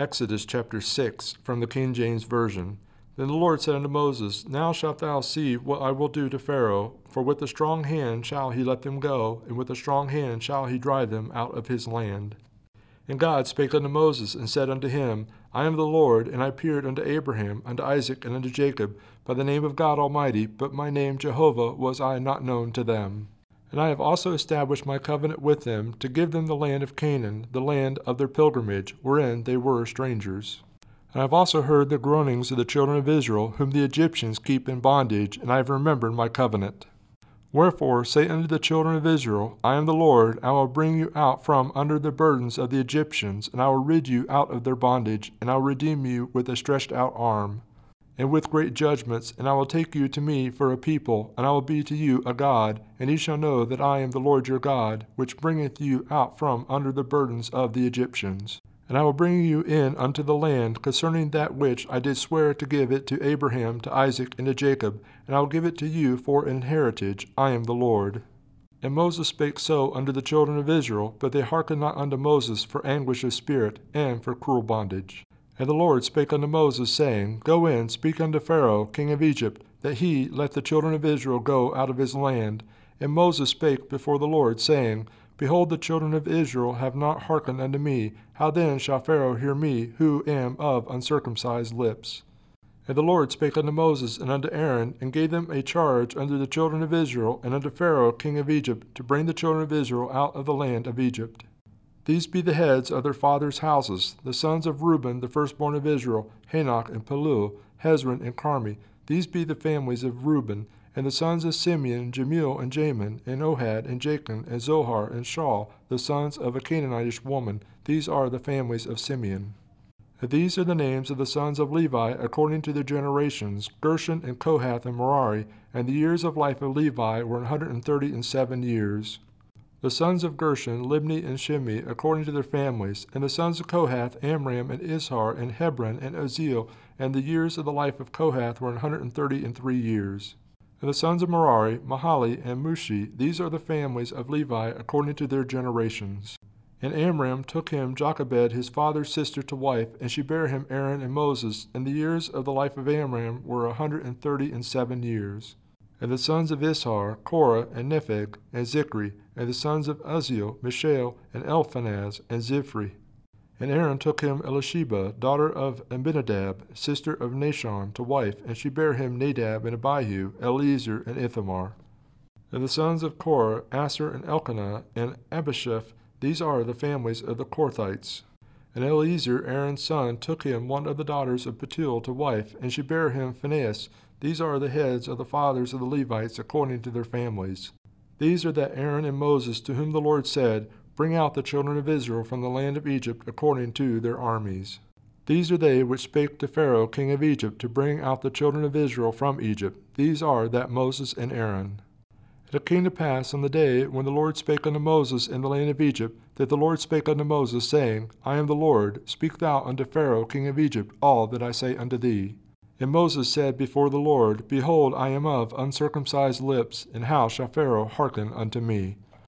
Exodus chapter 6, from the King James Version. Then the Lord said unto Moses, Now shalt thou see what I will do to Pharaoh, for with a strong hand shall he let them go, and with a strong hand shall he drive them out of his land. And God spake unto Moses, and said unto him, I am the Lord, and I appeared unto Abraham, unto Isaac, and unto Jacob, by the name of God Almighty, but my name Jehovah was I not known to them. And I have also established my covenant with them, to give them the land of Canaan, the land of their pilgrimage, wherein they were strangers. And I have also heard the groanings of the children of Israel, whom the Egyptians keep in bondage, and I have remembered my covenant. Wherefore say unto the children of Israel, I am the Lord, I will bring you out from under the burdens of the Egyptians, and I will rid you out of their bondage, and I will redeem you with a stretched out arm and with great judgments, and I will take you to me for a people, and I will be to you a God, and ye shall know that I am the Lord your God, which bringeth you out from under the burdens of the Egyptians. And I will bring you in unto the land concerning that which I did swear to give it to Abraham, to Isaac, and to Jacob, and I will give it to you for an heritage. I am the Lord. And Moses spake so unto the children of Israel, but they hearkened not unto Moses for anguish of spirit, and for cruel bondage. And the Lord spake unto Moses, saying, Go in, speak unto Pharaoh, king of Egypt, that he let the children of Israel go out of his land. And Moses spake before the Lord, saying, Behold, the children of Israel have not hearkened unto me. How then shall Pharaoh hear me, who am of uncircumcised lips? And the Lord spake unto Moses and unto Aaron, and gave them a charge unto the children of Israel, and unto Pharaoh king of Egypt, to bring the children of Israel out of the land of Egypt. These be the heads of their fathers' houses, the sons of Reuben, the firstborn of Israel, Hanoch and Phallu, Hezron and Carmi. These be the families of Reuben, and the sons of Simeon, Jemuel and Jamin, and Ohad and Jachin, and Zohar and Shaul, the sons of a Canaanitish woman. These are the families of Simeon. These are the names of the sons of Levi according to their generations, Gershon and Kohath and Merari, and the years of life of Levi were one hundred and thirty and seven years. The sons of Gershon, Libni and Shimei, according to their families, and the sons of Kohath, Amram and Izhar, and Hebron and Uzziel, and the years of the life of Kohath were one hundred and thirty and three years. And the sons of Merari, Mahali, and Mushi, these are the families of Levi according to their generations. And Amram took him Jochebed his father's sister to wife, and she bare him Aaron and Moses, and the years of the life of Amram were a hundred and thirty and seven years. And the sons of Izhar, Korah, and Nepheg, and Zichri, and the sons of Uzziel, Mishael, and Elphanaz, and Ziphri. And Aaron took him Elisheba, daughter of Abinadab, sister of Naashon, to wife, and she bare him Nadab and Abihu, Eleazar, and Ithamar. And the sons of Korah, Assir, and Elkanah, and Abiasaph, these are the families of the Kohathites. And Eleazar, Aaron's son, took him one of the daughters of Bethuel to wife, and she bare him Phinehas. These are the heads of the fathers of the Levites according to their families. These are that Aaron and Moses to whom the Lord said, Bring out the children of Israel from the land of Egypt according to their armies. These are they which spake to Pharaoh king of Egypt to bring out the children of Israel from Egypt. These are that Moses and Aaron. It came to pass on the day when the Lord spake unto Moses in the land of Egypt, that the Lord spake unto Moses, saying, I am the Lord, speak thou unto Pharaoh king of Egypt all that I say unto thee. And Moses said before the Lord, Behold, I am of uncircumcised lips, and how shall Pharaoh hearken unto me?